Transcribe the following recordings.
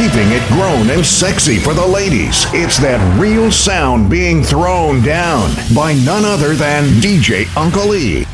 keeping it grown and sexy for the ladies. It's that real sound being thrown down by none other than DJ Uncle E.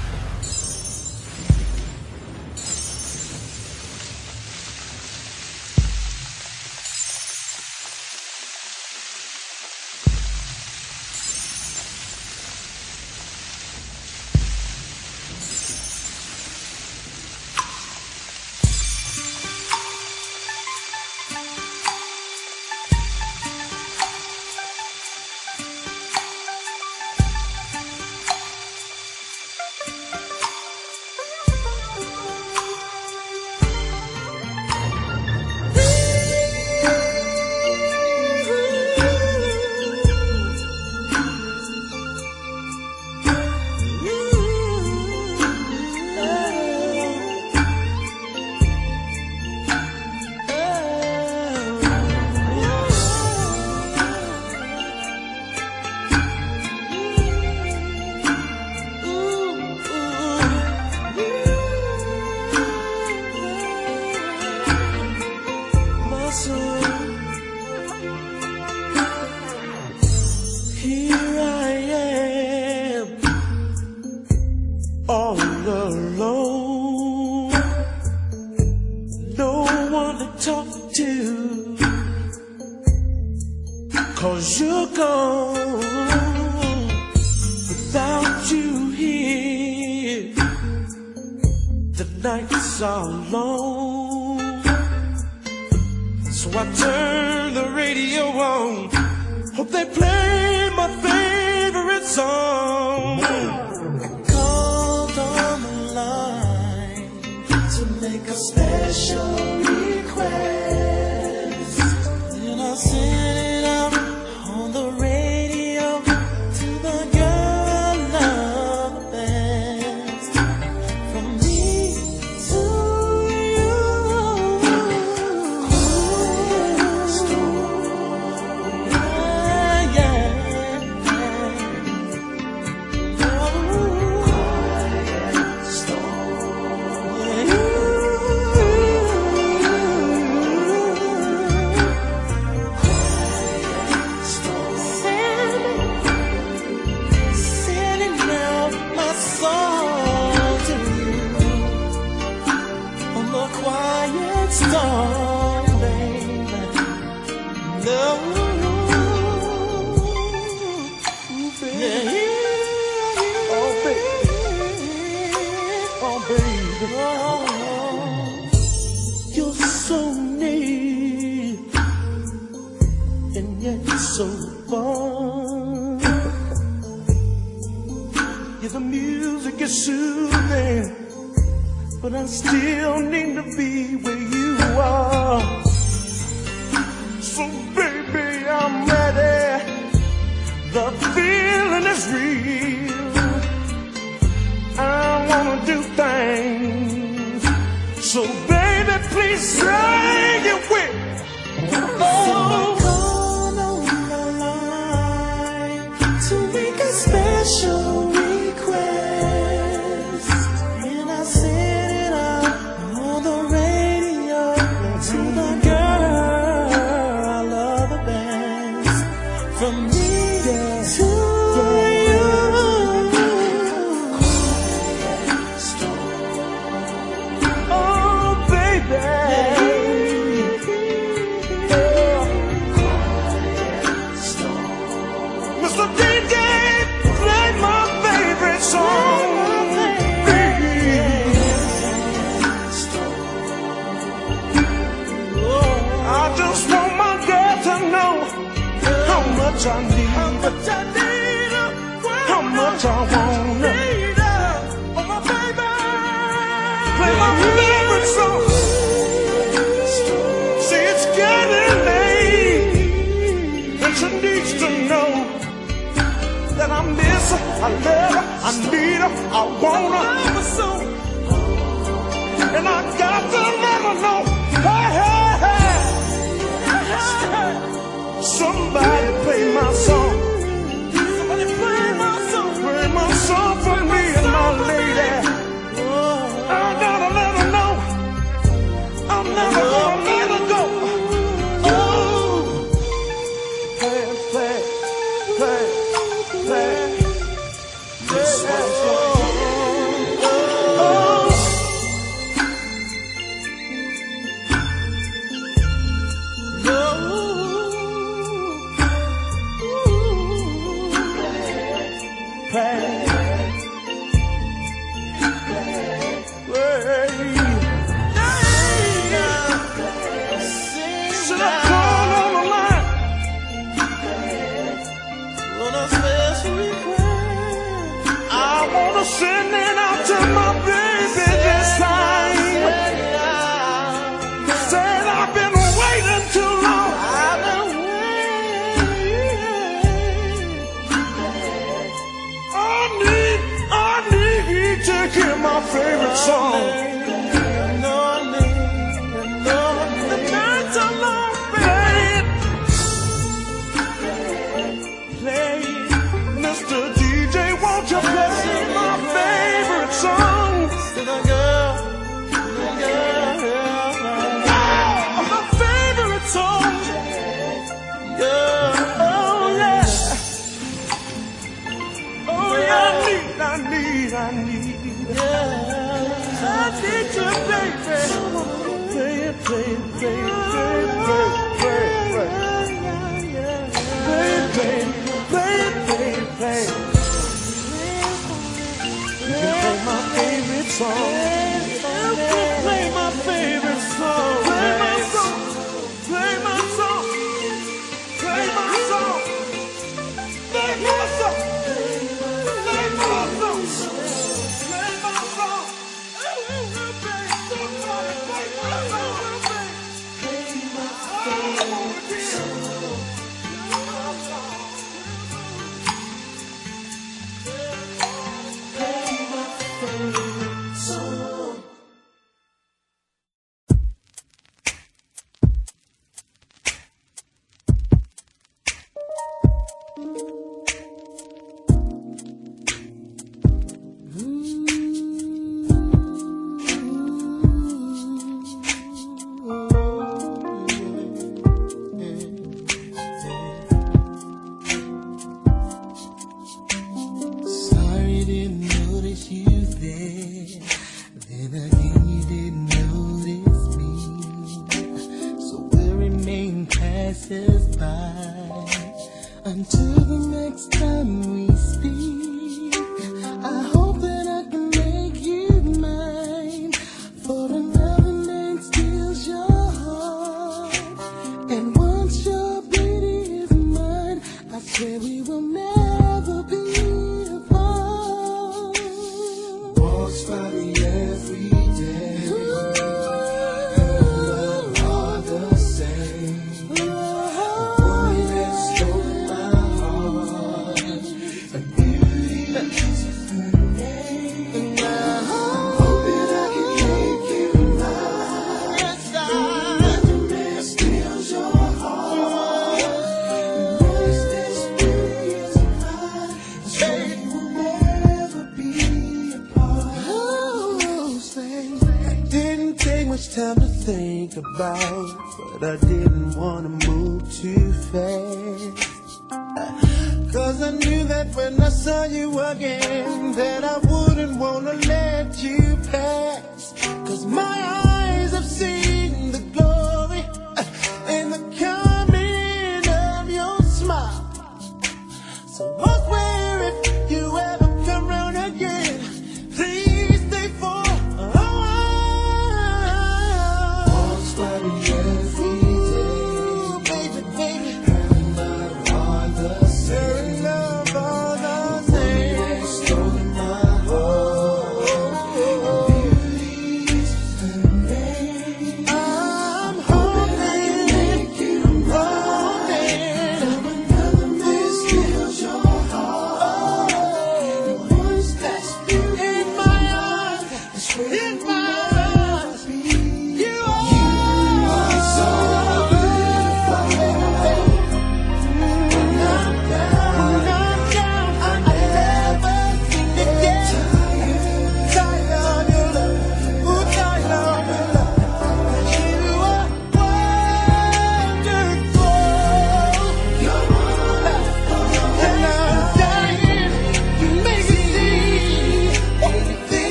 I need, how much I need her, how much I want play my favorite song. See it's getting late, and she needs to know that I miss her, I love her, I need her, I want her, and I got to let her know. queima sol.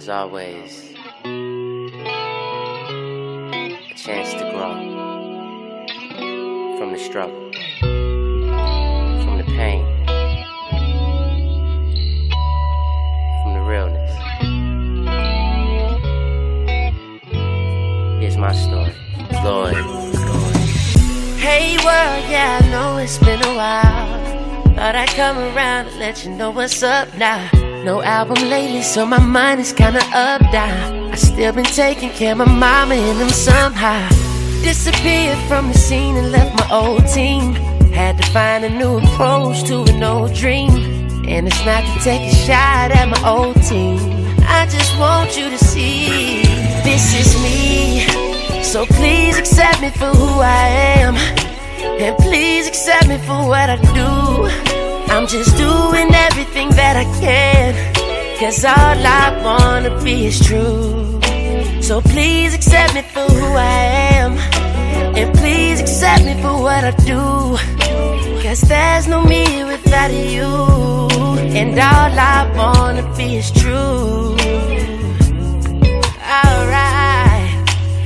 There's always a chance to grow from the struggle, from the pain, from the realness. Here's my story. Lord. Hey world, yeah, I know it's been a while. Thought I'd come around and let you know what's up now. No album lately, so my mind is kinda up down. I still been taking care of my mama and them somehow. Disappeared from the scene and left my old team. Had to find a new approach to an old dream. And it's not to take a shot at my old team. I just want you to see this is me. So please accept me for who I am. And please accept me for what I do. I'm just doing everything that I can. Cause all I wanna be is true. So please accept me for who I am. And please accept me for what I do. Cause there's no me without you. And all I wanna be is true. Alright.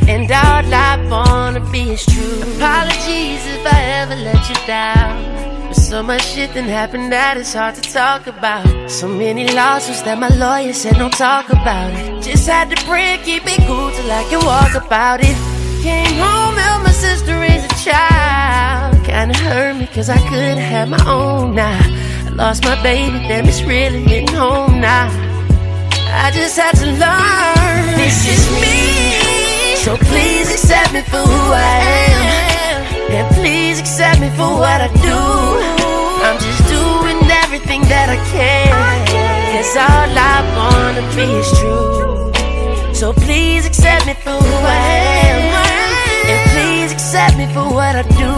And all I wanna be is true. Apologies if I ever let you down. So much shit that happened that it's hard to talk about. So many lawsuits that my lawyer said don't talk about it. Just had to pray, keep it cool till I can walk about it. Came home, helped my sister raise a child. Kinda hurt me cause I couldn't have my own now. I lost my baby, damn it's really hitting home now. I just had to learn this is me. So please accept me for who I am. And please accept me for what I do. I'm just doing everything that I can. Cause all I wanna be is true. So please accept me for who I am. And please accept me for what I do.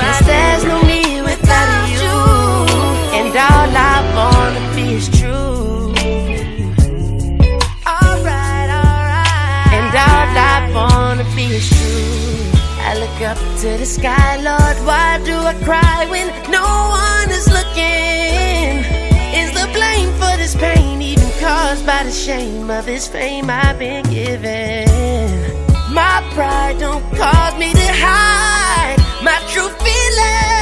Cause there's no me without you. And all I wanna be is true. Alright, alright. And all I wanna be is true. I look up to the sky, Lord. Why do I cry when no one is looking? Is the blame for this pain even caused by the shame of this fame I've been given? My pride don't cause me to hide my true feelings.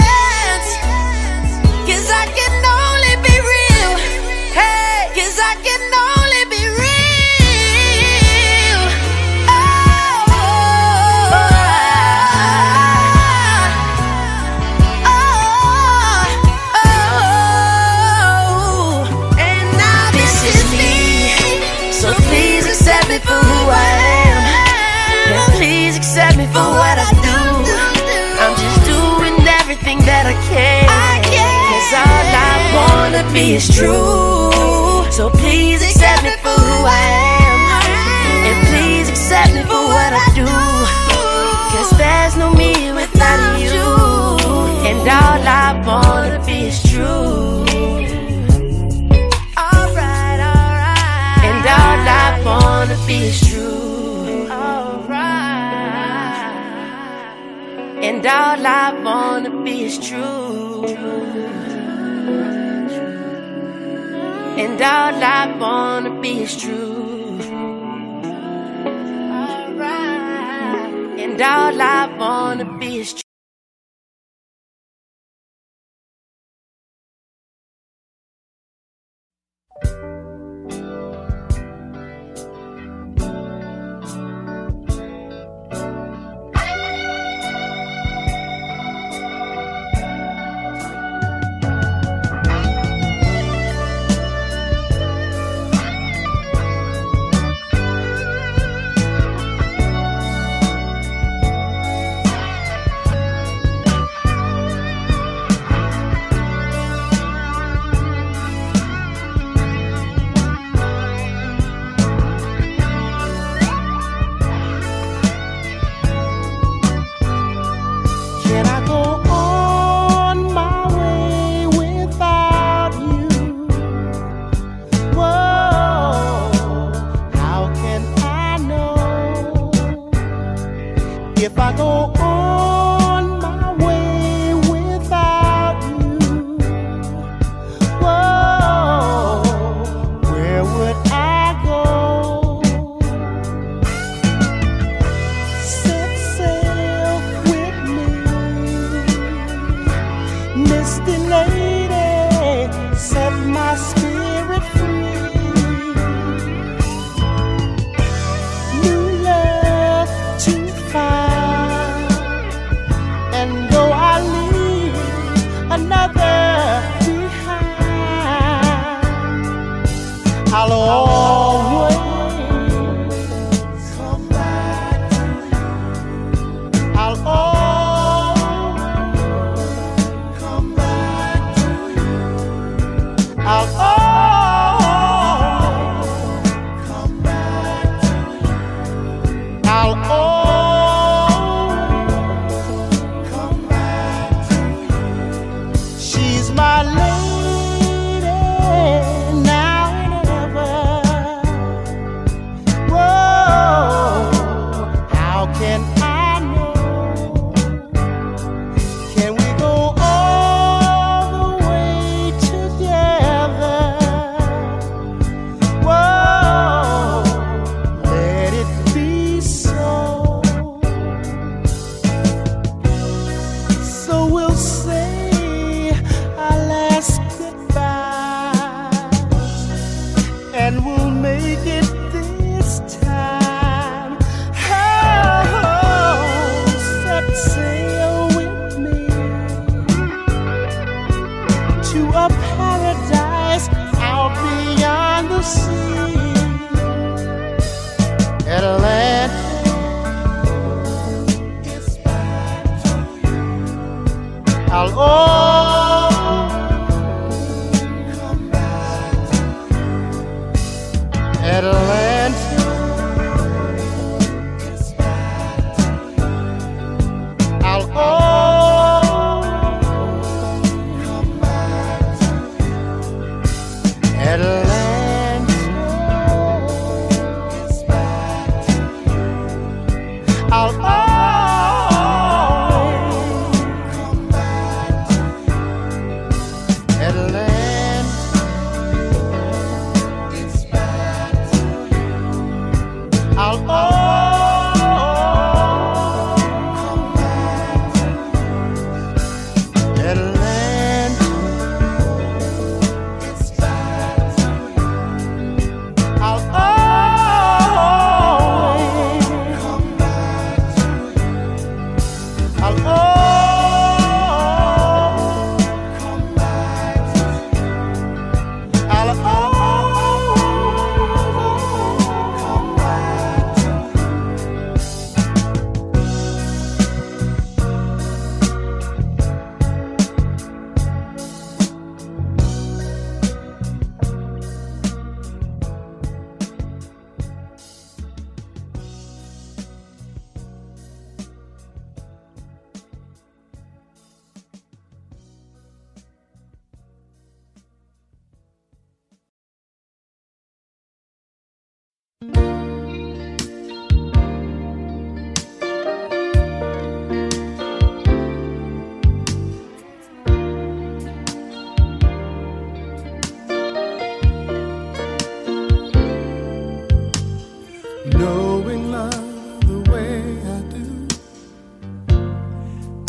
Wanna is true. So please accept me for who I am. And please accept me for what I do. Cause there's no me without you. And all I wanna be is true. And all I wanna be is true. And all I wanna be is true. And all I wanna be is true. Alright. And all I wanna be is true.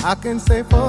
I can say for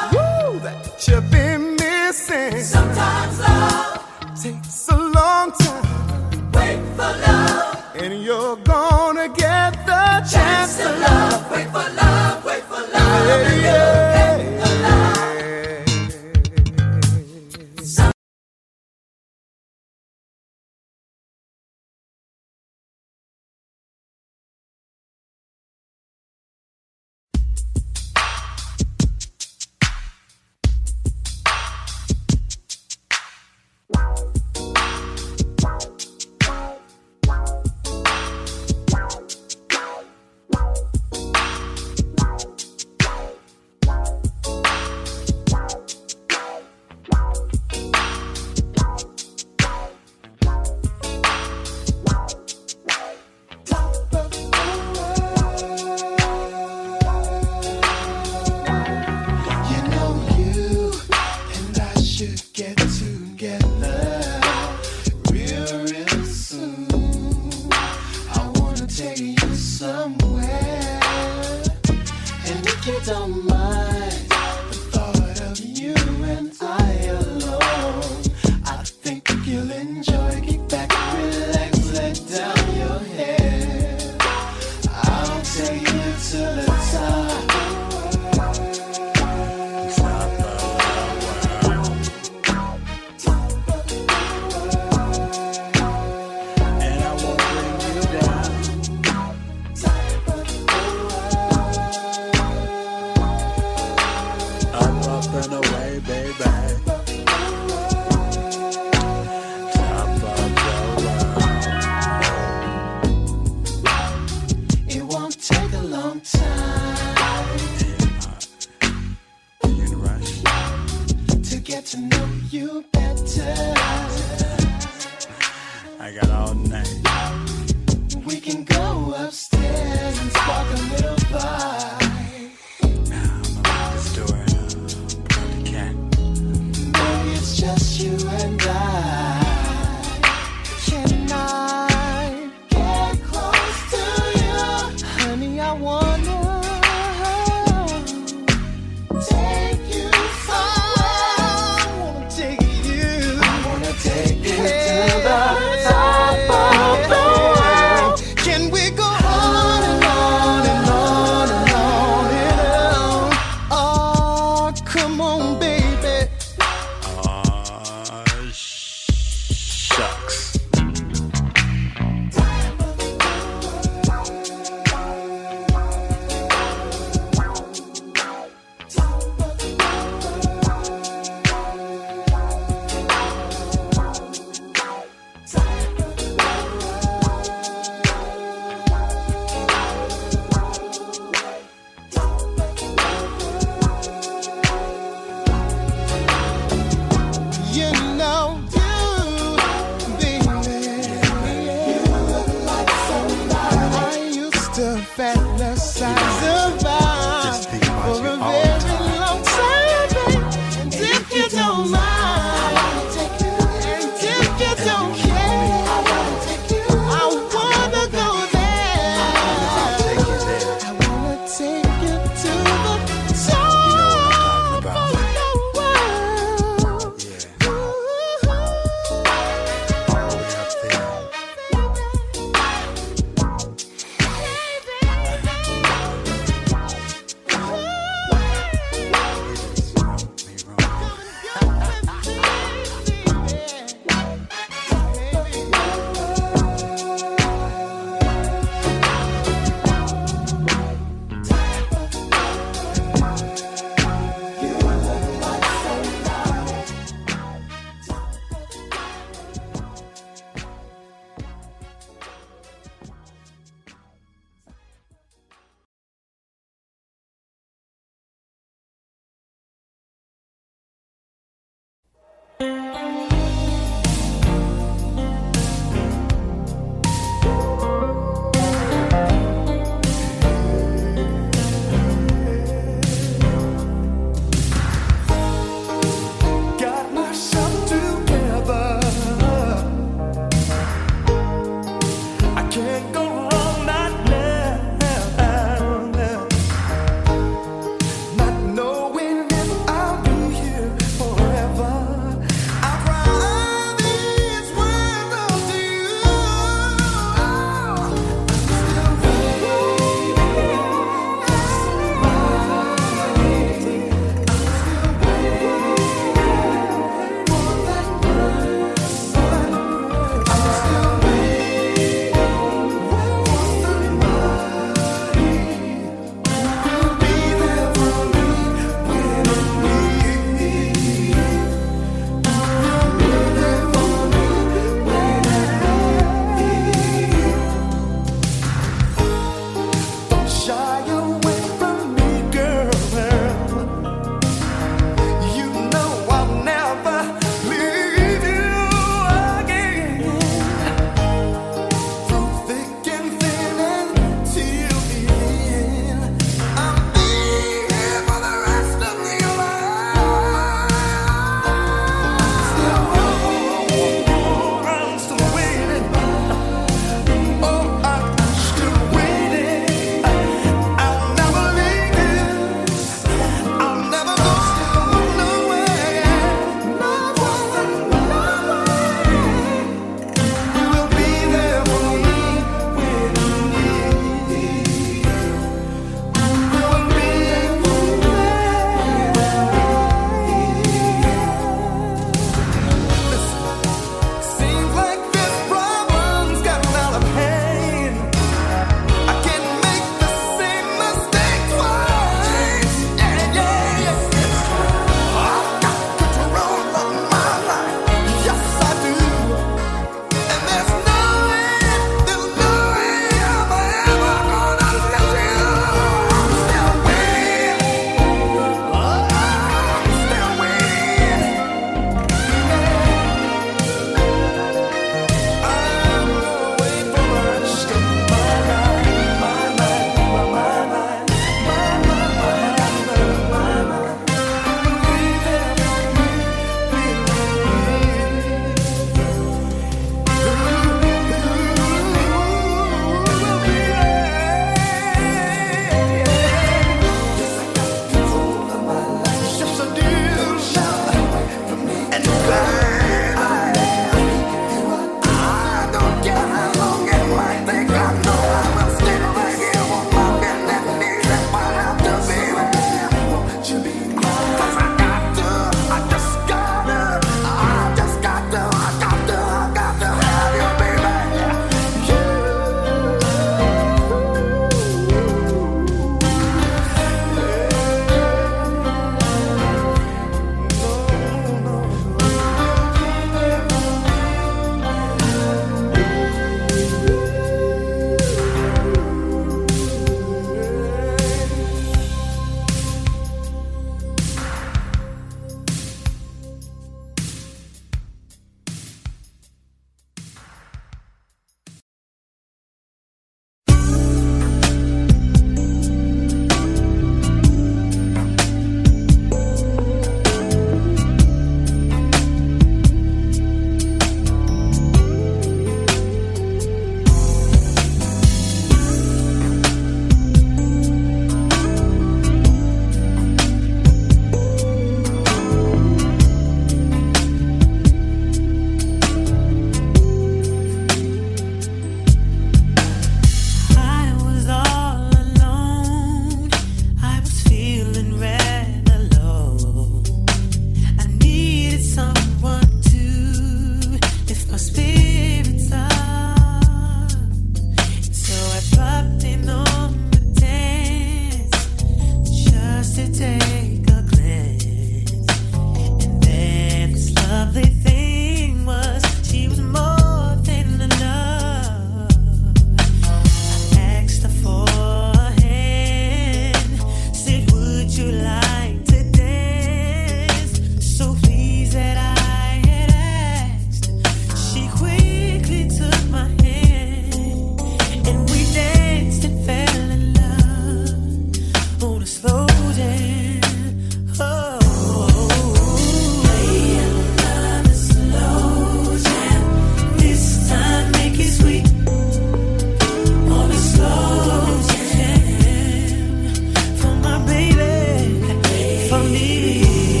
You.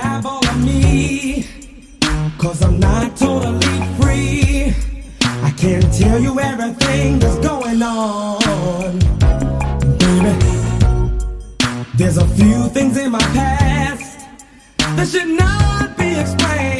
Have all of me. Cause I'm not totally free. I can't tell you everything that's going on. Baby, there's a few things in my past that should not be explained.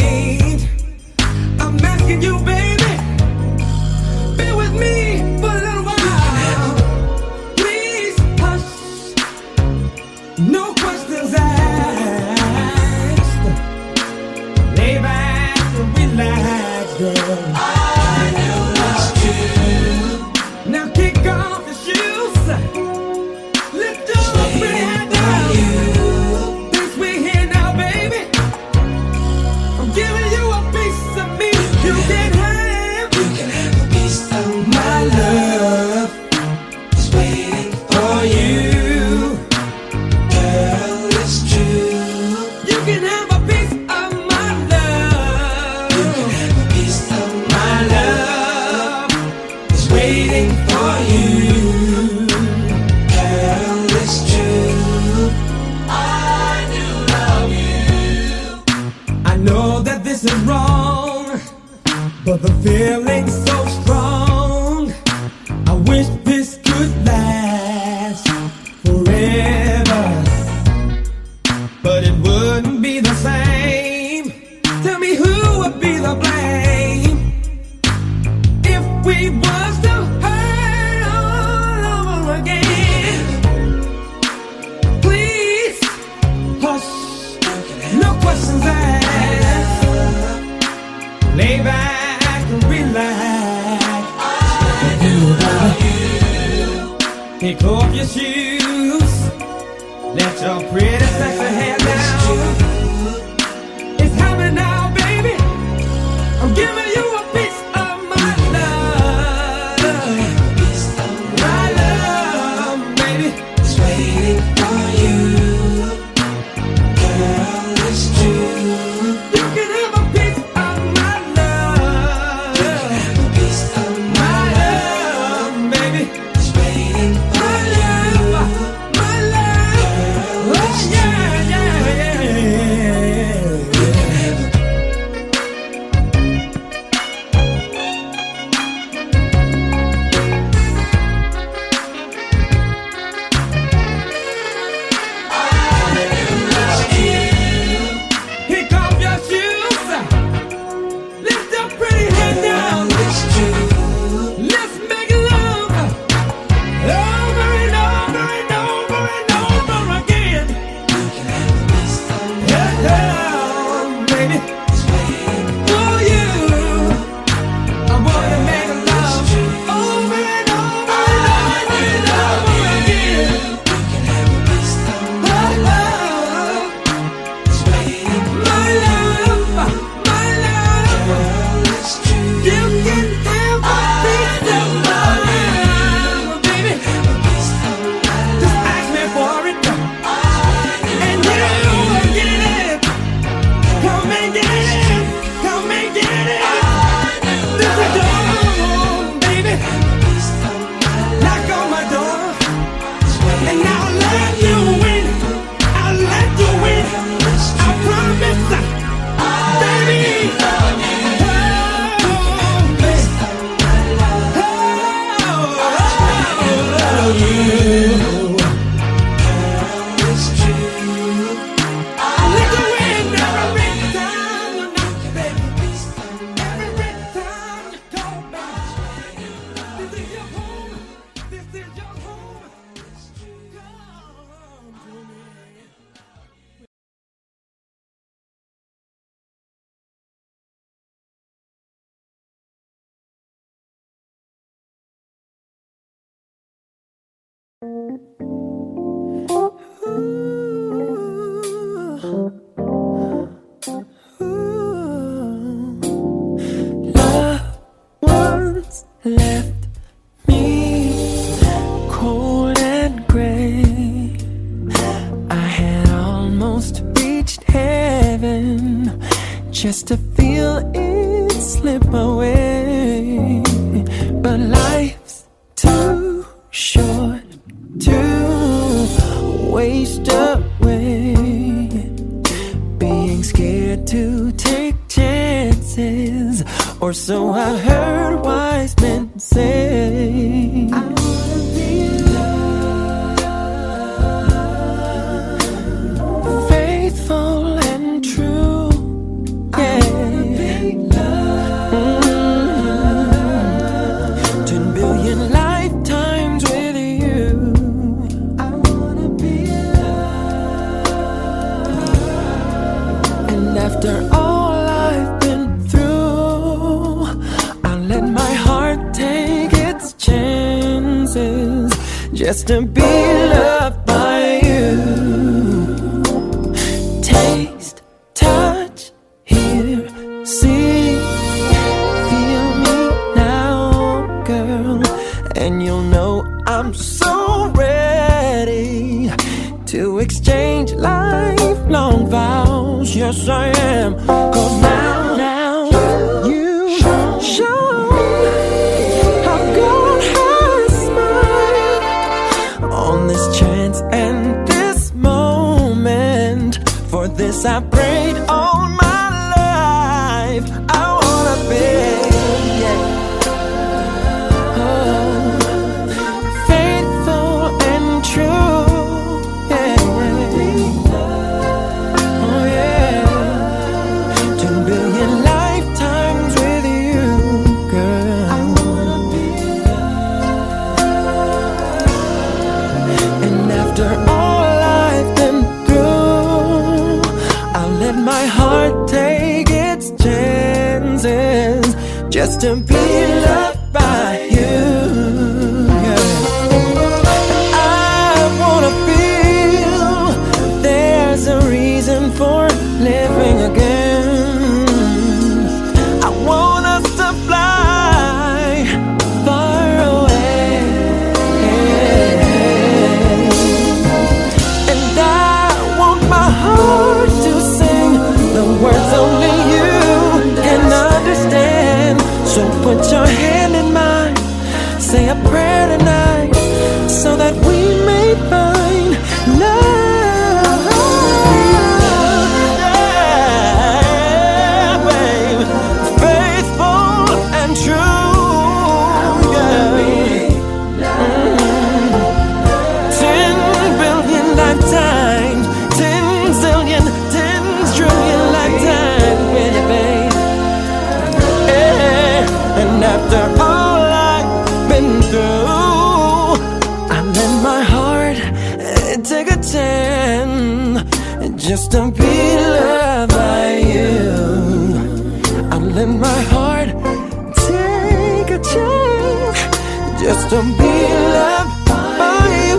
to be loved by you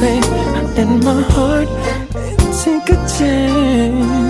babe, and my heart, take a chance.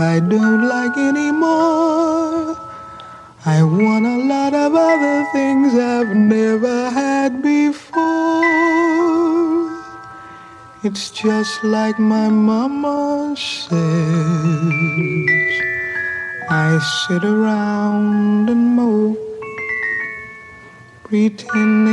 I don't like anymore. I want a lot of other things I've never had before. It's just like my mama says. I sit around and mope, pretending.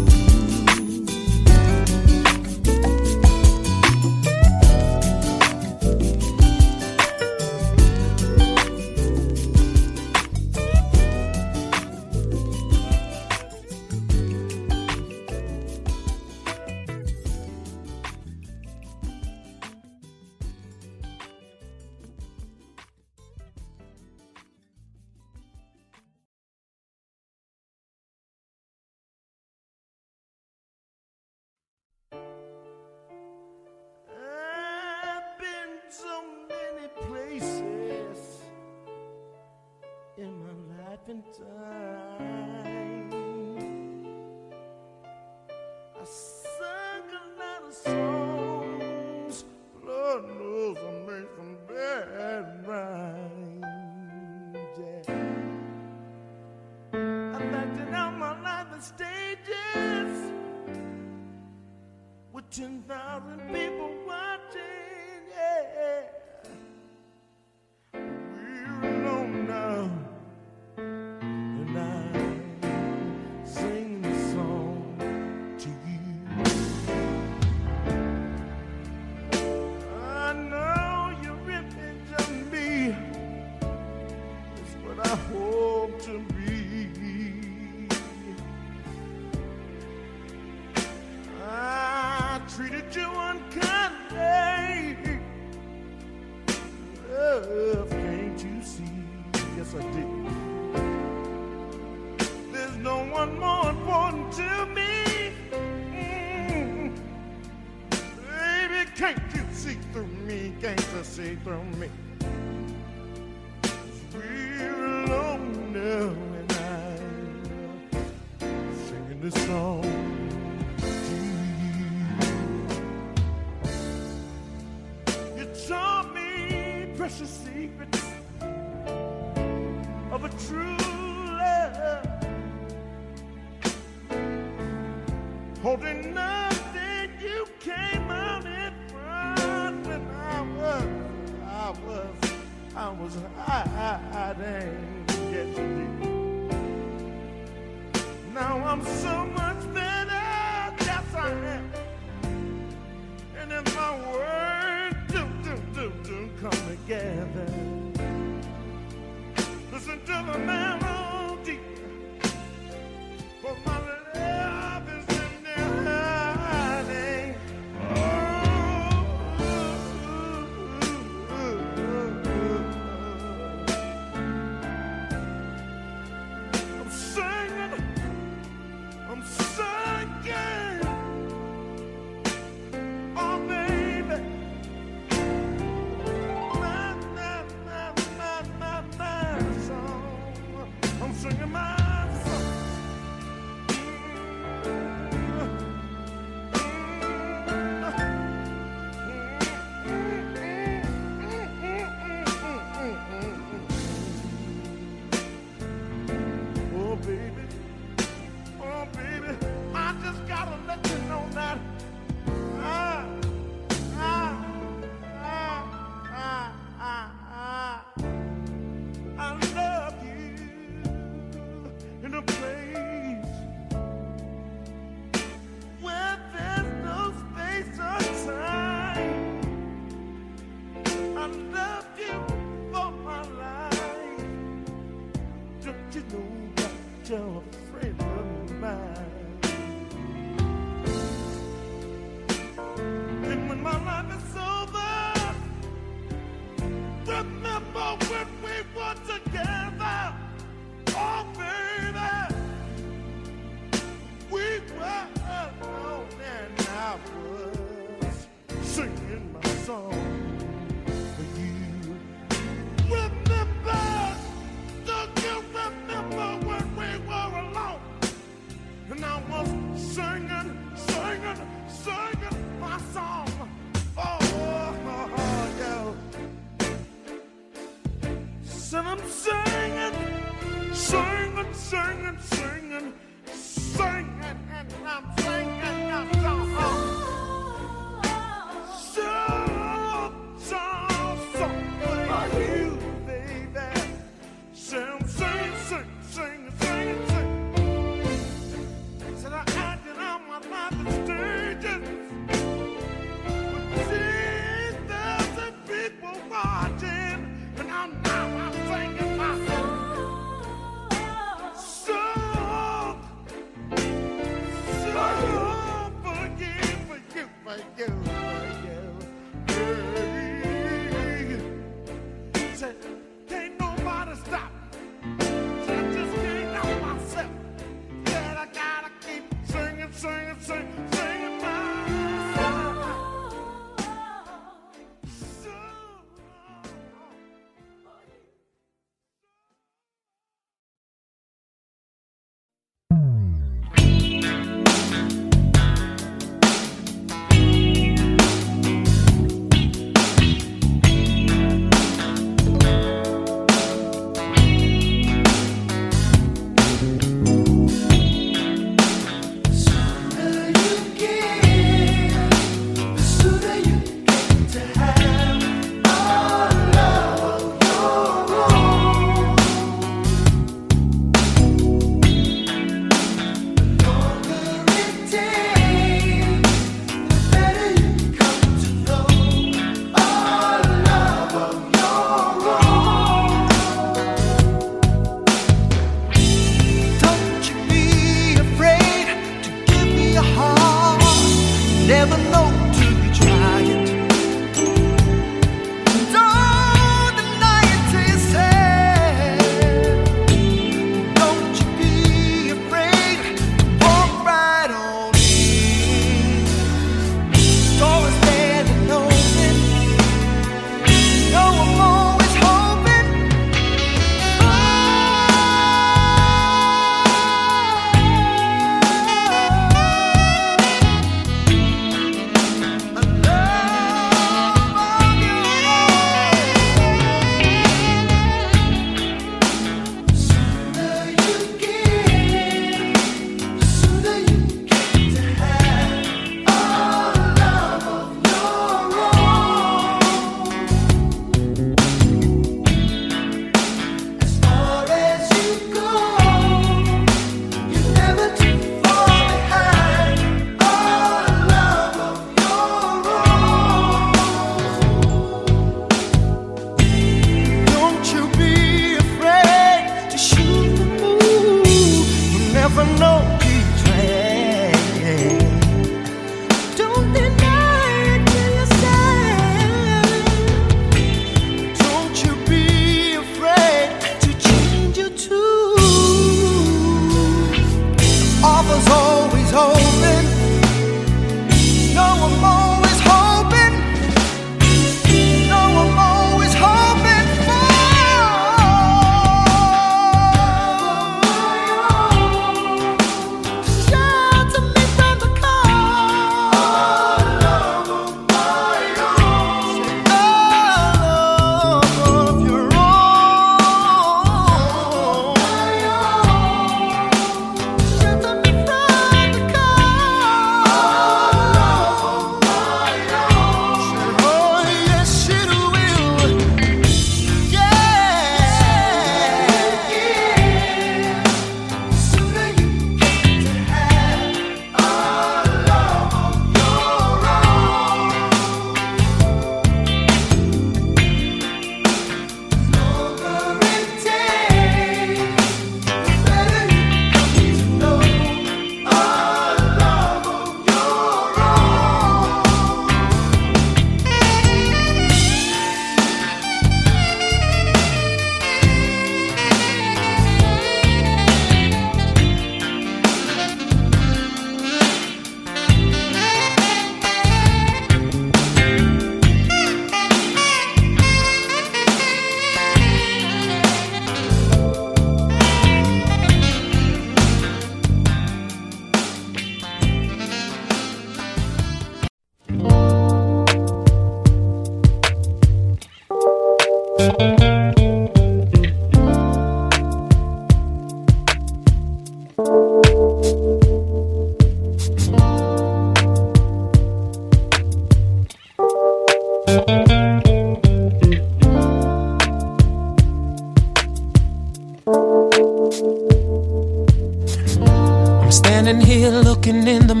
walking in the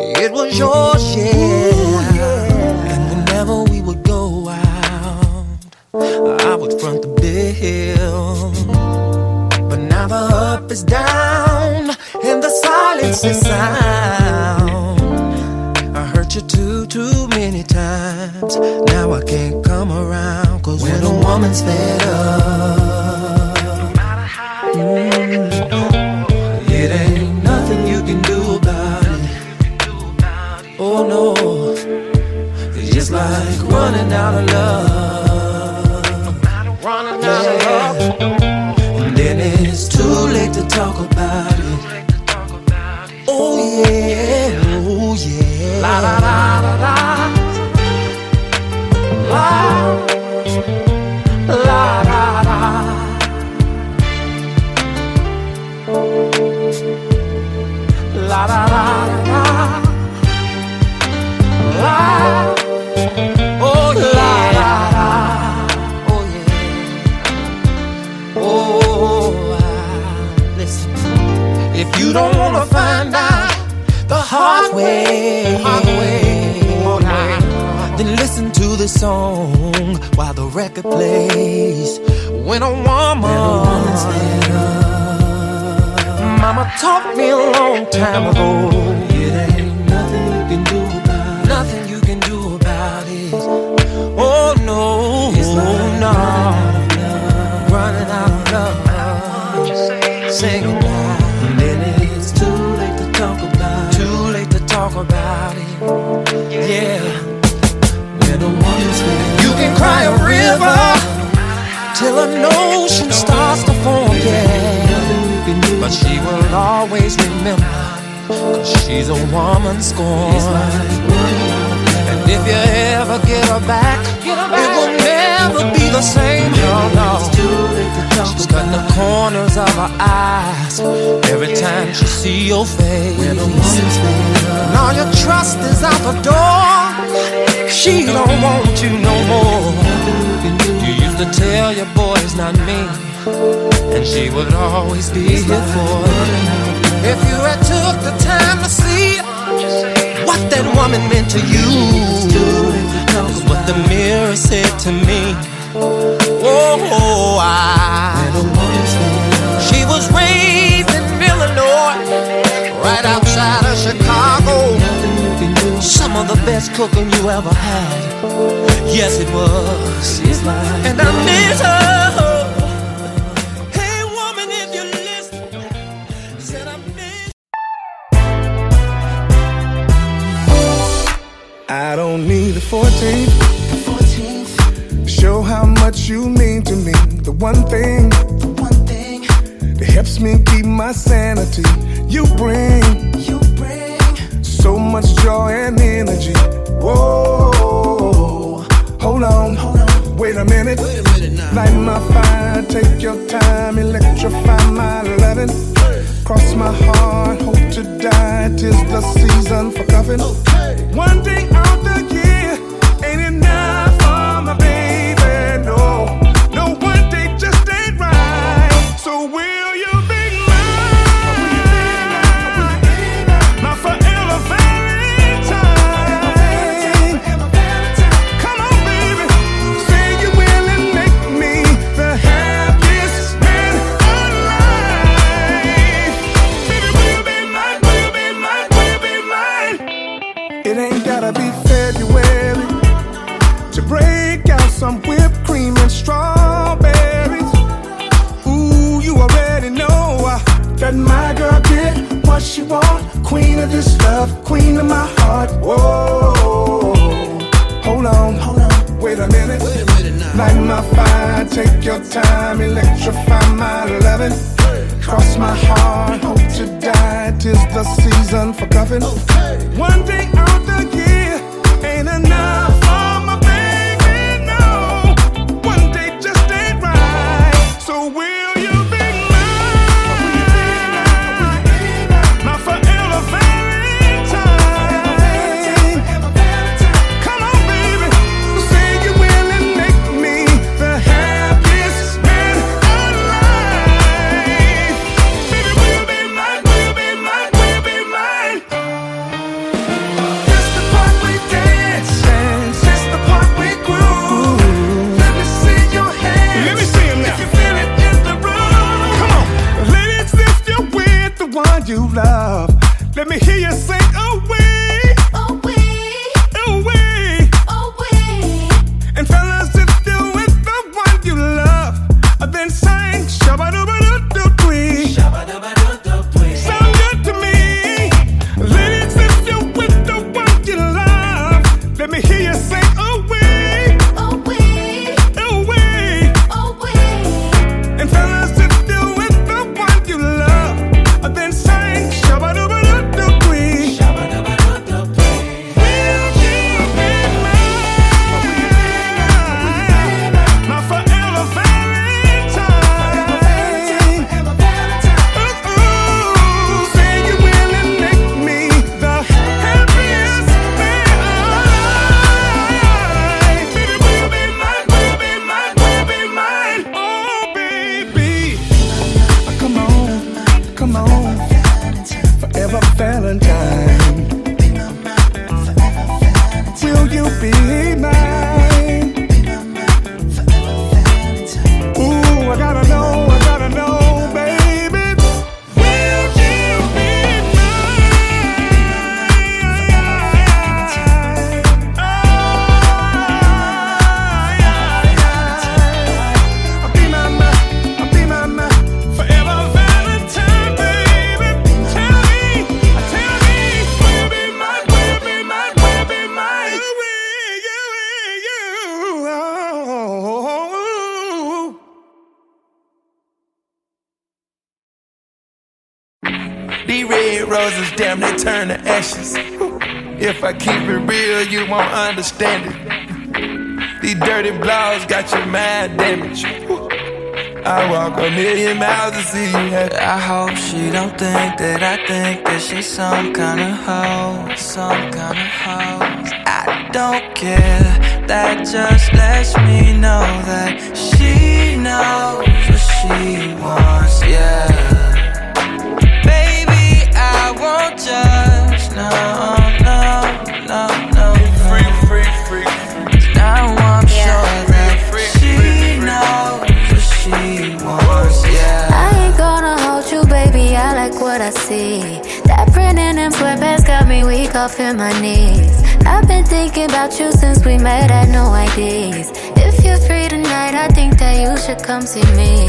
It was your share, And whenever we would go out, I would front the bill. But now the up is down and the silence is sound. I hurt you too, too many times. Now I can't come around. Cause when, when a woman's fed up, no matter how you mm, Oh no, it's just like running out of love. Running out of love. And then it's too late to talk about it. Oh yeah, oh yeah. La la la way, then listen to the song while the record plays. When a woman's Mama taught me a long time ago. It ain't nothing you can do about it. Nothing you can do about it. Oh no, no. Running out of love. Singing now. And talk about it. Yeah. When a woman's there, you can cry a river till an ocean starts to form. Yeah. But she will always remember. Cause she's a woman scorned. And if you ever get her back, it will never be the same. No, no. She's cutting the corners of her eyes every time she see your face. And all your trust is out the door. She don't want you no more. You used to tell your boy it's not me, and she would always be here for you. If you had took the time to see what that woman meant to you, is what the mirror said to me. Oh, I. She was raised in Illinois, right outside of Chicago. Some of the best cooking you ever had. Yes, it was. And I miss her. I don't need a 14th. Show how much you mean to me. The one thing, The one thing. that helps me keep my sanity. You bring, so much joy and energy. Whoa, hold on, wait a minute. Light my fire, take your time, electrify my loving. Cross my heart, hope to die. Tis the season for cuffing. One day out the want. Queen of this love, queen of my heart. Whoa, hold on, hold on, wait a minute. Light my fire, take your time, electrify my loving. Cross my heart, hope to die. Tis the season for cuffing. One day out the year some kind of hoe, some kind of hoe. I don't care. come see me.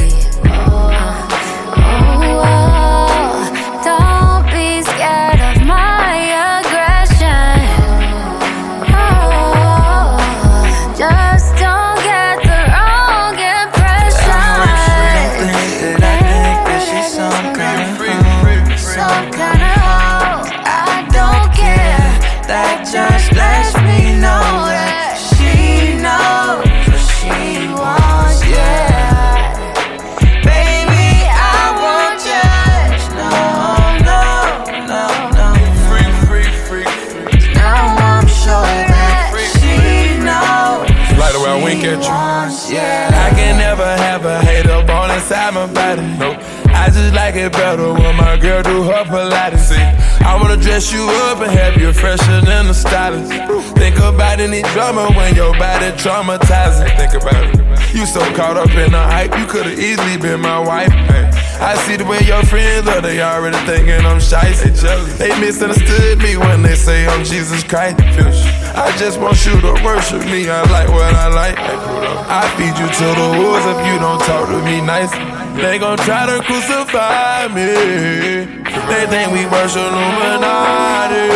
Mess you up and have you fresher than the stylist. Think about any drama when your body traumatizing. Think about it. You so caught up in the hype, you could've easily been my wife. Hey. I see the way your friends are, they already thinking I'm shy. They jealous. They misunderstood me when they say I'm Jesus Christ. I just want you to worship me. I like what I like. I feed you to the wolves if you don't talk to me nice. They gon' try to crucify me. They think we worship Illuminati.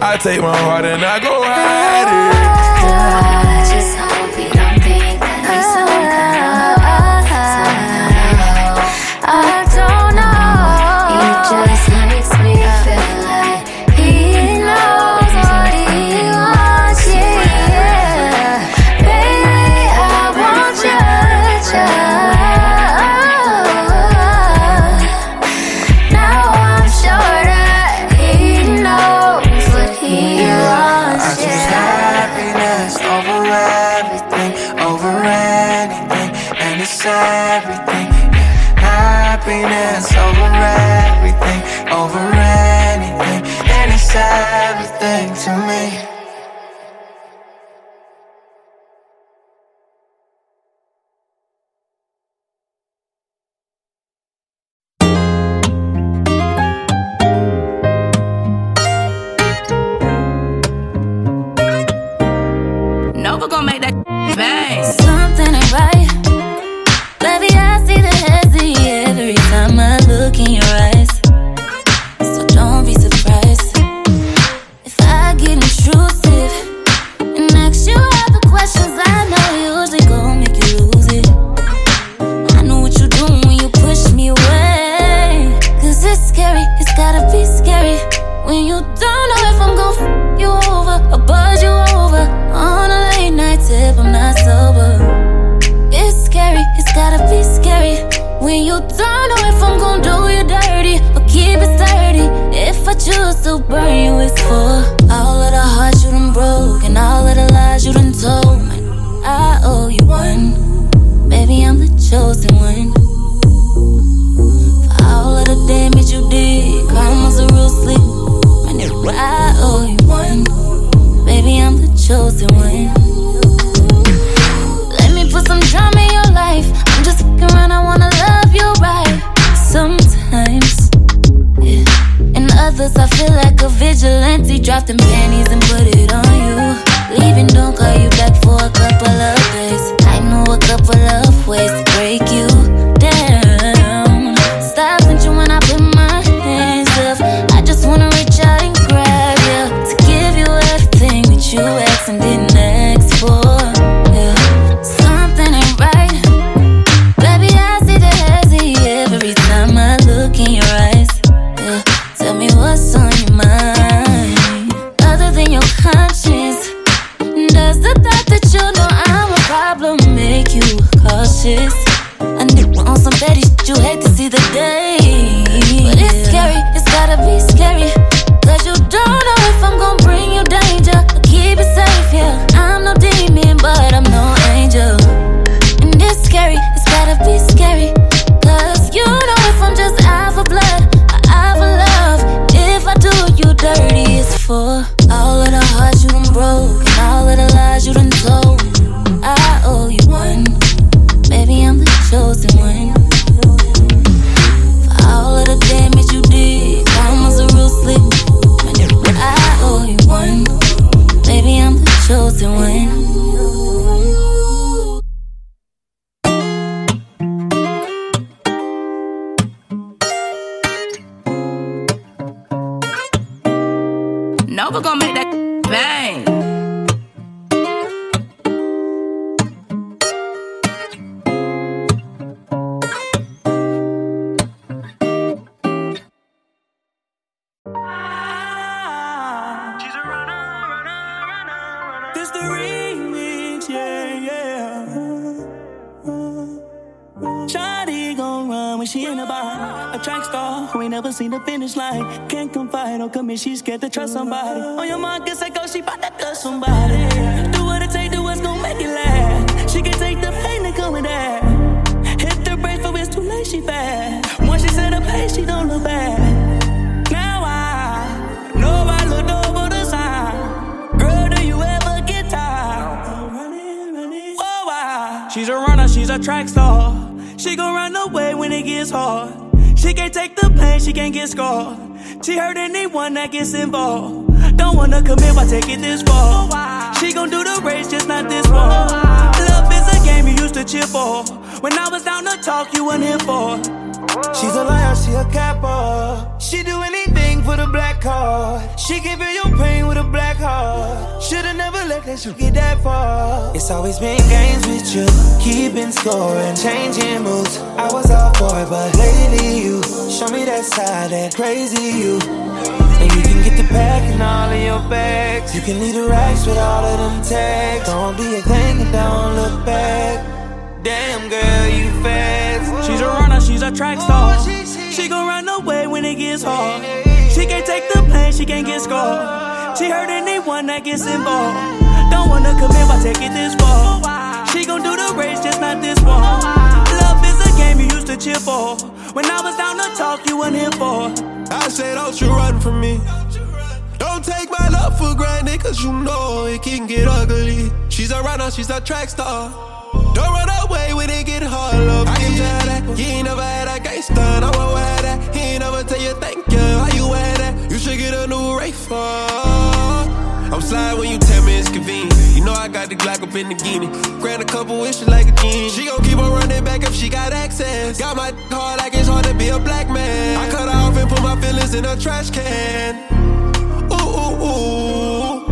I take my heart and I go hide it. Commit, she's scared to trust somebody. On your mark, guess I go, she bout to touch somebody. Do what it take, do what's gon' make it last. She can take the pain that come with that. Hit the brakes, but it's too late, she fast. Once she set a pace, she don't look back. Now I know I looked over the sign. Girl, do you ever get tired? Oh, I. She's a runner, she's a track star. She gon' run away when it gets hard. She can't take the pain, she can't get scarred. She hurt anyone that gets involved. Don't wanna commit, why take it this far? Oh, she gon' do the race, just not this one. Oh, Love is a game you used to cheer for. When I was down to talk, you weren't here for. Oh. She's a liar, she a capper. She do anything for the black card. She give you your pain with a black heart. Should've never let that shit get that far. It's always been games with you, keeping score and changing moves. I was all for it, but lately you show me that side, that crazy you. And you can get the pack and all of your bags. You can leave the racks with all of them tags. Don't be a thing and don't look back. Damn girl, you fast. She's a runner, she's a track star. She gon' run away when it gets hard. She can't take the pain, she can't get scarred. She hurt anyone that gets involved. Don't wanna commit, why take it this far? She gon' do the race, just not this one. Love is a game you used to cheer for. When I was down to talk, you weren't here for. I said, don't you run from me. Don't take my love for granted, cause you know it can get ugly. She's a runner, she's a track star. Don't run away when it get hard, love. I can tell that you ain't never had a gangster. I won't wear that. He ain't never tell you thank I'm slide when you tell me it's convenient. You know I got the Glock up in the guinea. Grant a couple wishes like a genie. She gon' keep on running back if she got access. Got my hard like it's hard to be a black man. I cut her off and put my feelings in a trash can. Ooh, ooh, ooh.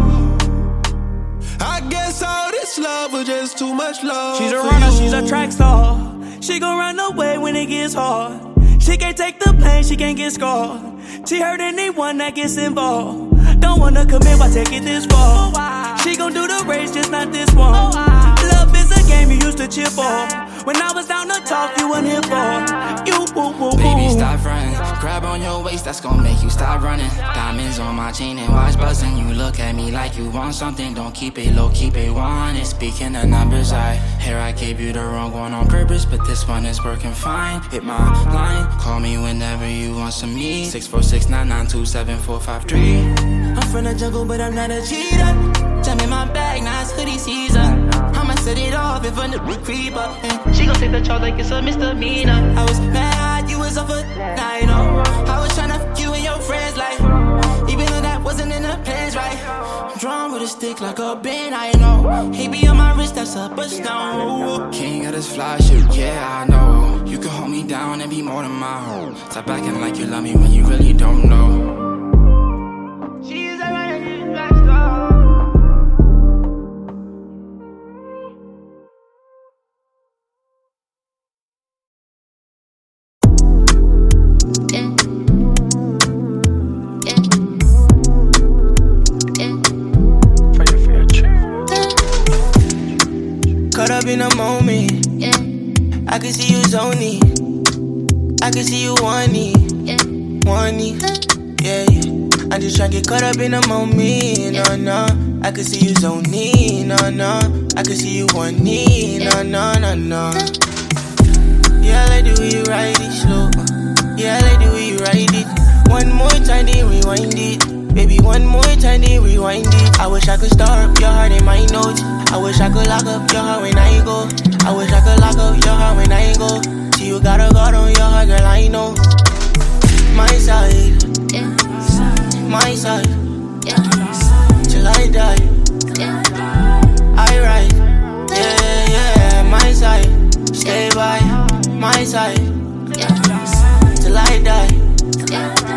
I guess all this love was just too much love. She's a runner, she's a track star. She gon' run away when it gets hard. She can't take the pain, she can't get scarred. She hurt anyone that gets involved. Don't wanna commit, why take it this far? Oh, she gon' do the race, just not this one. Oh, you used to cheer for. When I was down to talk, you weren't here for. You woo woo Baby, stop running. Grab on your waist, that's gonna make you stop running. Diamonds on my chain and watch buzzing. You look at me like you want something. Don't keep it low, keep it one. Speaking of numbers, I here I gave you the wrong one on purpose, but this one is working fine. Hit my line, call me whenever you want some me. Six four six nine nine two seven four five three. I'm from the jungle, but I'm not a cheater. Jump in my bag, now it's hoodie season. I'ma Set it off in front of the creeper. She gon' take the charge like it's a misdemeanor. I was mad you was off a night, on. I was tryna fuck you and your friends, like, even though that wasn't in the plans, right? I'm drawn with a stick like a bin, I know. He be on my wrist, that's up a stone. King of this fly shit, yeah, I know. You can hold me down and be more than my hoe. Stop acting like you love me when you really don't know. Tony. I can see you want it, want it, yeah, yeah. I just try to get caught up in a moment, no, no. I can see you zoning, no, no. I can see you want it, no, no, no, no. Yeah, I like the way you ride it slow. Yeah, I like the way you ride it. One more time, then rewind it. Baby, one more time, then rewind it. I wish I could stop up your heart in my notes. I wish I could lock up your heart when I go. I wish I could lock up your heart when I go. See, you got a guard on your heart, girl, I know. My side, my side. Till I die, I ride. Yeah, yeah, my side. Stay by my side. Till I die.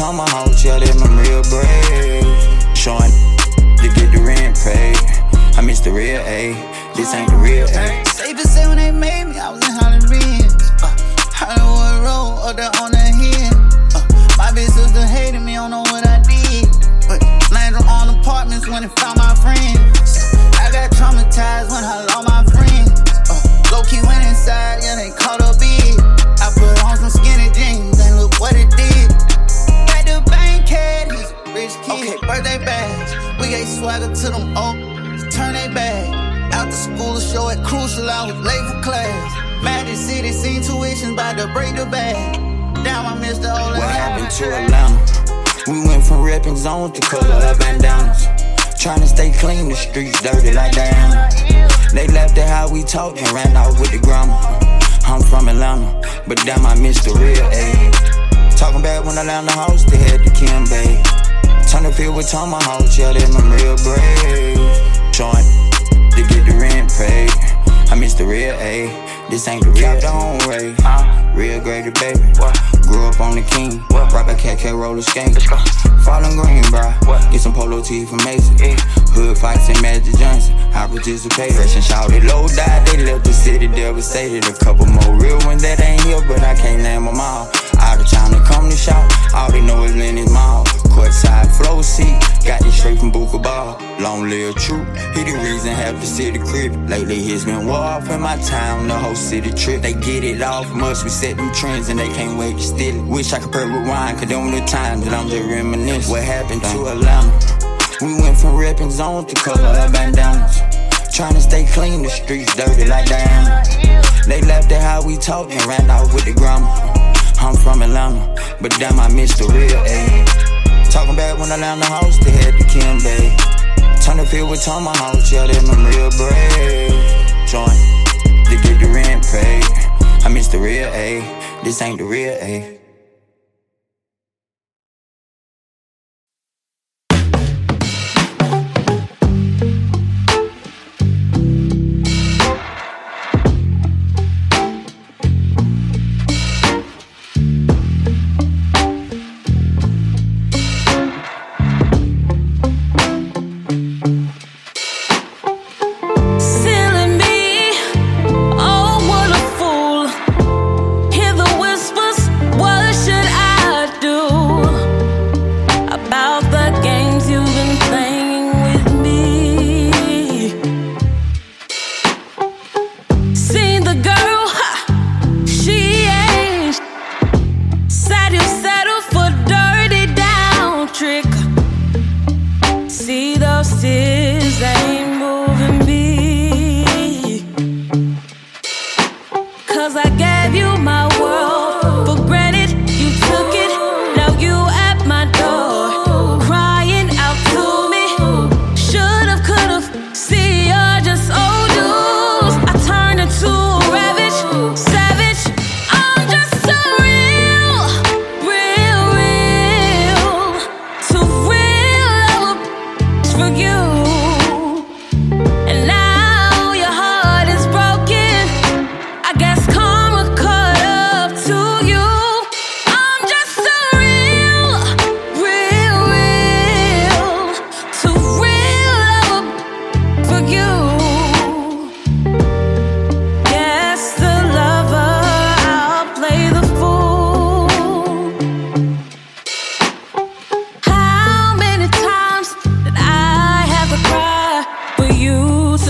talking about my talk and ran out with the grammar. I'm from Atlanta, but damn, I missed the real A. Talking back when I land the house, they had the Kim Bay. Turn the field with tomahawks, yeah, them I'm real brave. Joint to get the rent paid. I missed the real A. This ain't the real. don't Ray. Uh, real graded baby. What? Grew up on the king. What? Right back KK roller skate. Falling green, bro. What? Get some polo tee from Mason. Yeah. Hood fights and Magic Johnson. I participate. Fresh and shouted low died. They left the city devastated. A couple more real ones that ain't here, but I can't name them all. Out of town to come to shop. All they know is Lenox mall. Courtside flow seat. Got this straight from Booker Ball. Long live true. He the reason half the city crib. Lately it's been war off in my town. The whole city trip. They get it off. Must we set them trends and they can't wait to steal it. Wish I could pray rewind. Cause them the times that I'm just reminiscing. What happened to Atlanta? We went from reppin' zone to color bandanas. Trying to stay clean, the streets dirty like Diana. They left at how we talk and ran out with the grammar. I'm from Atlanta, but damn, I miss the real A. Talking back when Atlanta house, they had the Kim Bay. Turn the field with tomahawks, yeah, them them real brave. Joint to get the rent paid. I miss the real A. This ain't the real A.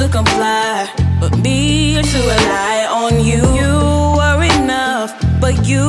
to comply, but me to rely on you. You were enough, but you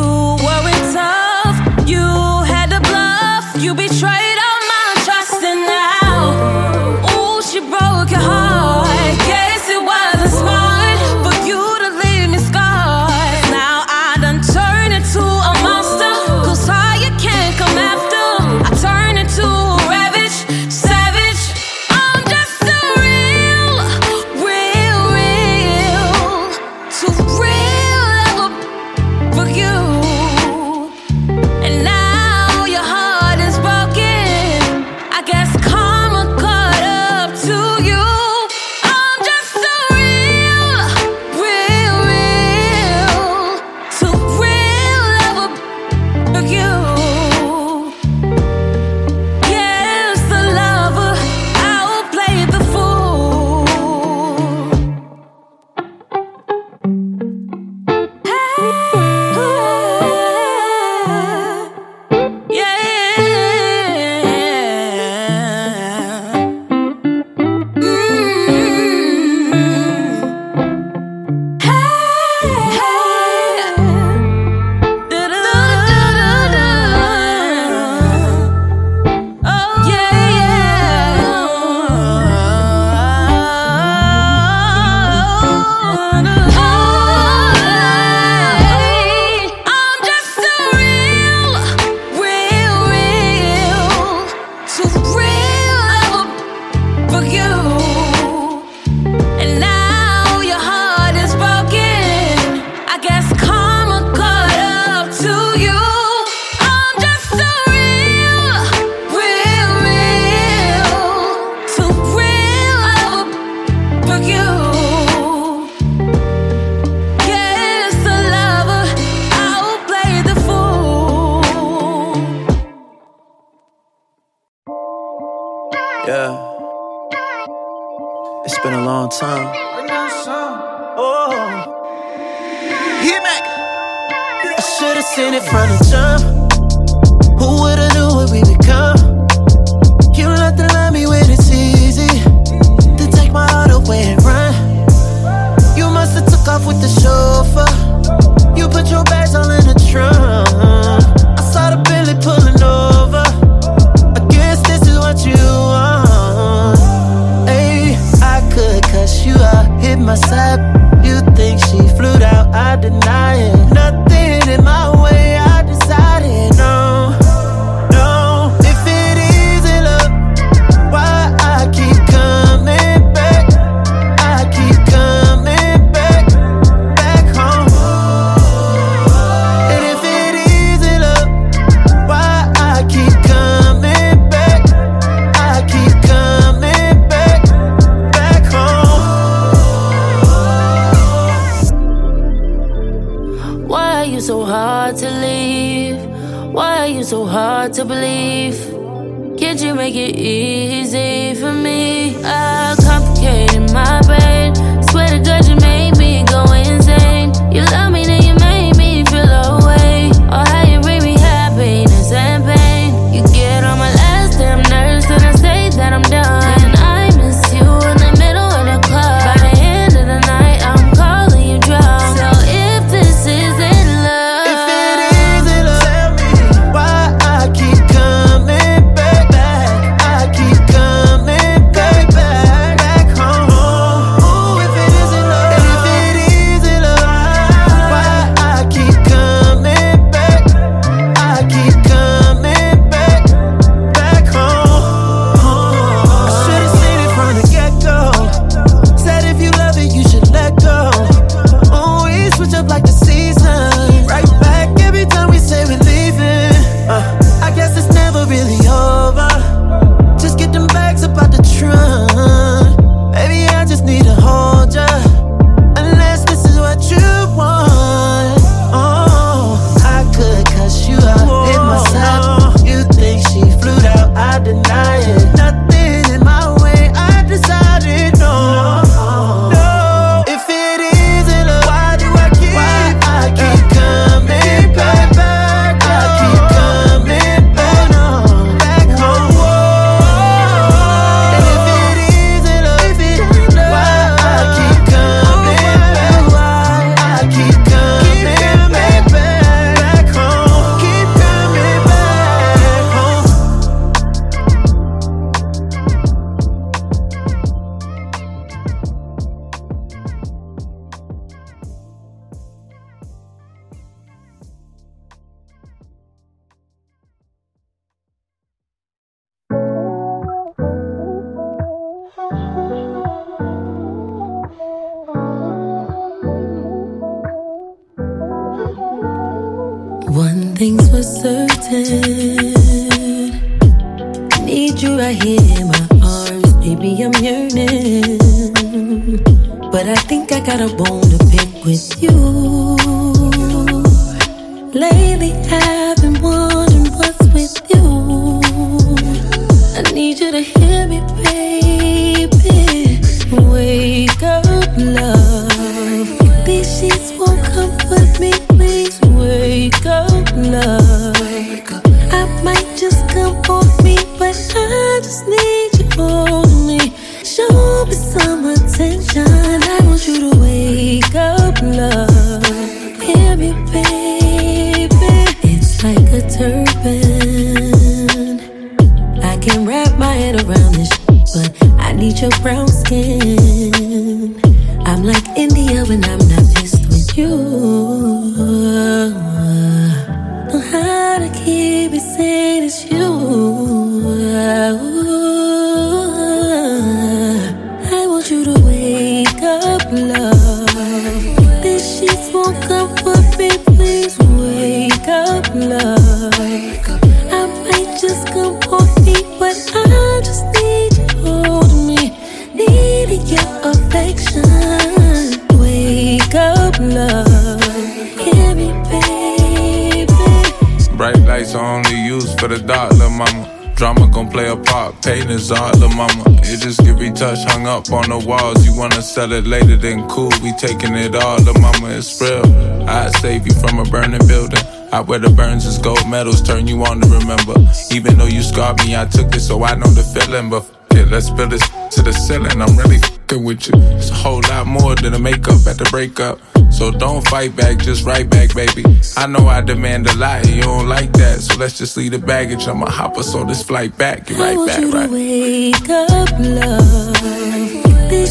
sell it later, than cool. We taking it all. The mama is real. I'd save you from a burning building. I wear the burns as gold medals, turn you on to remember. Even though you scarred me, I took it, so I know the feeling. But f- it, let's build this to the ceiling. I'm really fucking with you. It's a whole lot more than a makeup at the breakup. So don't fight back, just write back, baby. I know I demand a lot, and you don't like that. So let's just leave the baggage. I'ma hop us on this flight back. Get I right want back, you to right? wake up, love.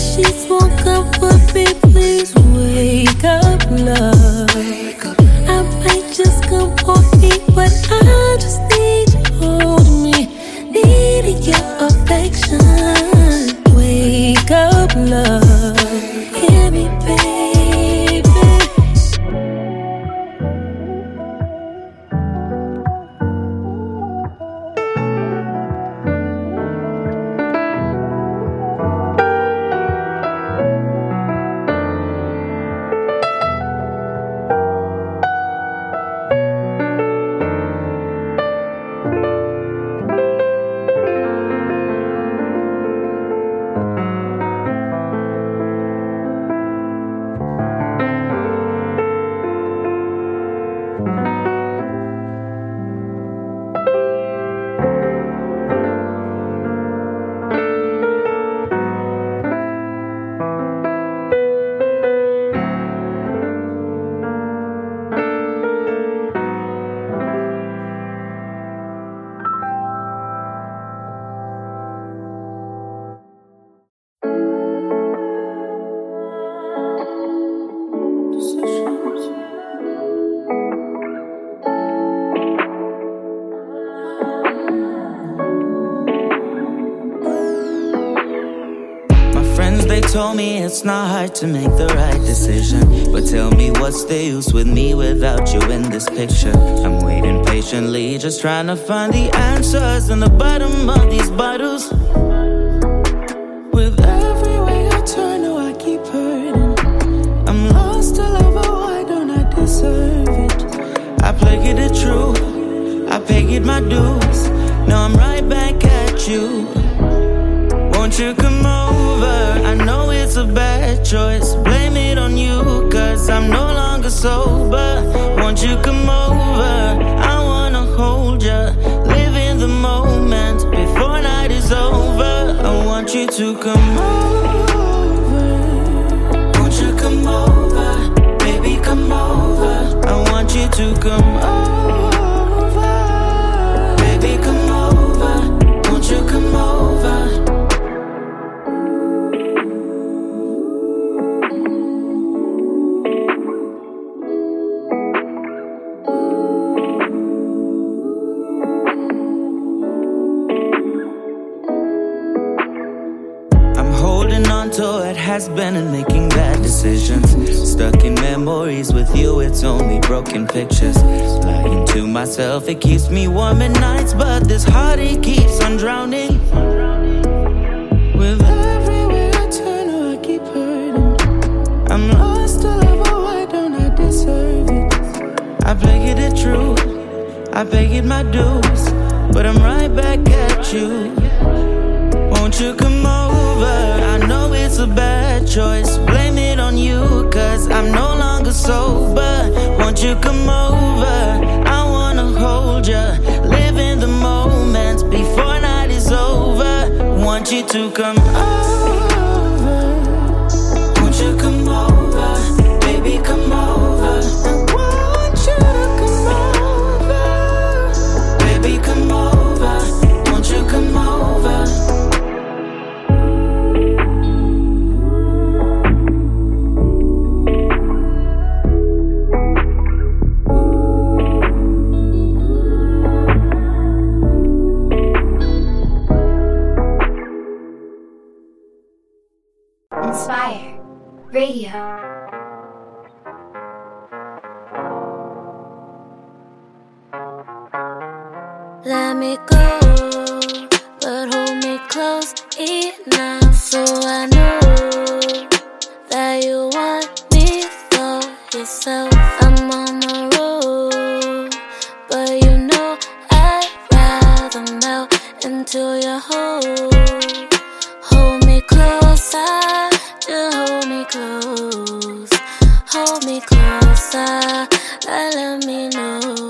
Sheets won't comfort me, it's not hard to make the right decision. But tell me what's the use with me without you in this picture? I'm waiting patiently, just trying to find the answers in the bottom of these bottles. With every way I turn, oh, I keep hurting. I'm lost to love, oh, why don't I deserve it? I played it true, I paid my dues. Now I'm right back at you. Won't you come over? Choice. Blame it on you, cause I'm no longer sober. Won't you come over? I wanna hold ya. Live in the moment before night is over. I want you to come over. Won't you come over? Baby, come over. I want you to come over. Myself, it keeps me warm at nights, but this heart it keeps on drowning. With every way I turn, oh, I keep hurting. I'm lost to love, oh, why don't I deserve it? I played it true, I paid my dues, but I'm right back at you. Won't you come over? I know it's a bad choice. Blame it on you, cause I'm no longer sober. Won't you come over? In the before night is over. Want you to come over. Hold, me closer, just hold me close, hold me closer, let, let me know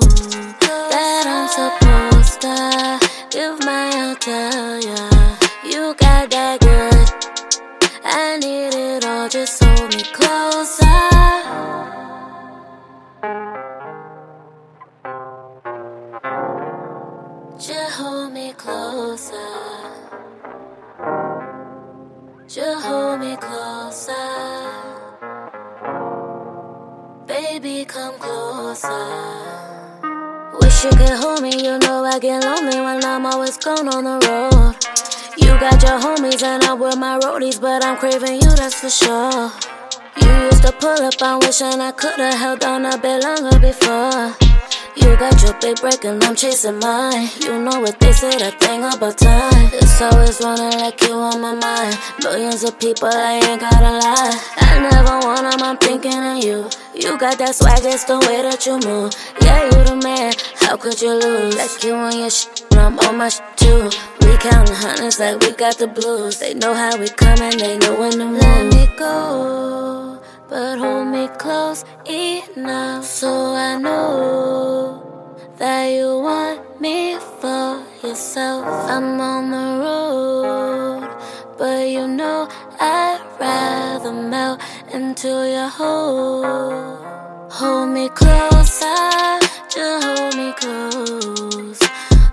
me, you know I get lonely when I'm always gone on the road. You got your homies and I'm with my roadies, but I'm craving you, that's for sure. You used to pull up, I'm wishing I could've held on a bit longer before. You got your big break and I'm chasing mine. You know what they say, that thing about time. It's always running like you on my mind. Millions of people, I ain't gotta lie. I never want 'em, I'm thinking of you. You got that swag, it's the way that you move. Yeah, you the man, how could you lose? Like you on your shit, and I'm on my shit too. We counting hundreds like we got the blues. They know how we coming, they know when to move. Let me go but hold me close enough so I know that you want me for yourself. I'm on the road, but you know I'd rather melt into your hold. Hold me closer, just hold me close.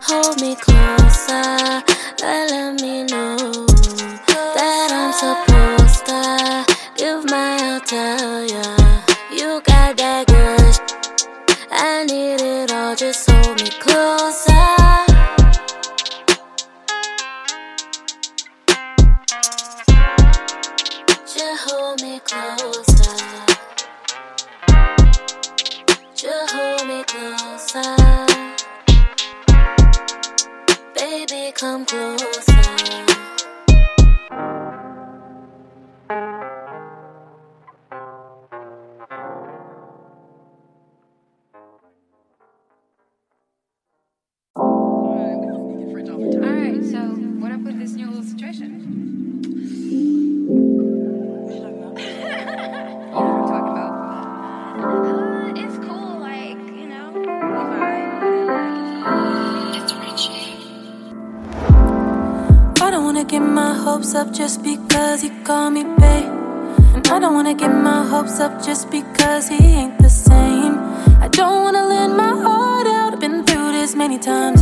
Hold me closer, let, let me know that I'm supposed come closer. Hopes up just because he ain't the same. I don't wanna lend my heart out. I've been through this many times.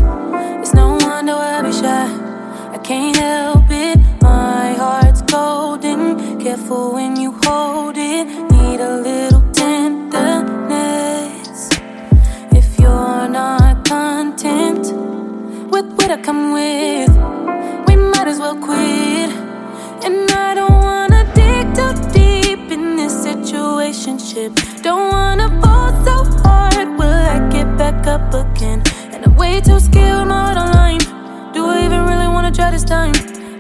It's no wonder I be shy. I can't help it. My heart's golden. Careful when you hold it. Need a little tenderness. If you're not content with what I come with, we might as well quit. Don't wanna fall so hard. Will I get back up again? And I'm way too scared with my heart online. Do I even really wanna try this time?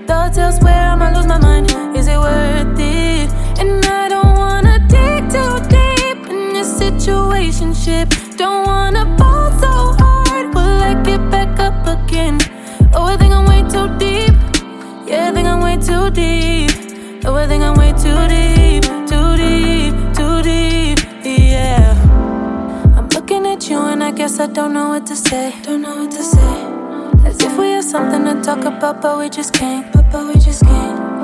Thoughts elsewhere, I might lose my mind. Is it worth it? And I don't wanna dig too deep in this situationship. Don't wanna fall so hard. Will I get back up again? Oh, I think I'm way too deep. Yeah, I think I'm way too deep. Guess I don't know what to say. Don't know what to say. As if we have something to talk about, but we just can't. But, but we just can't.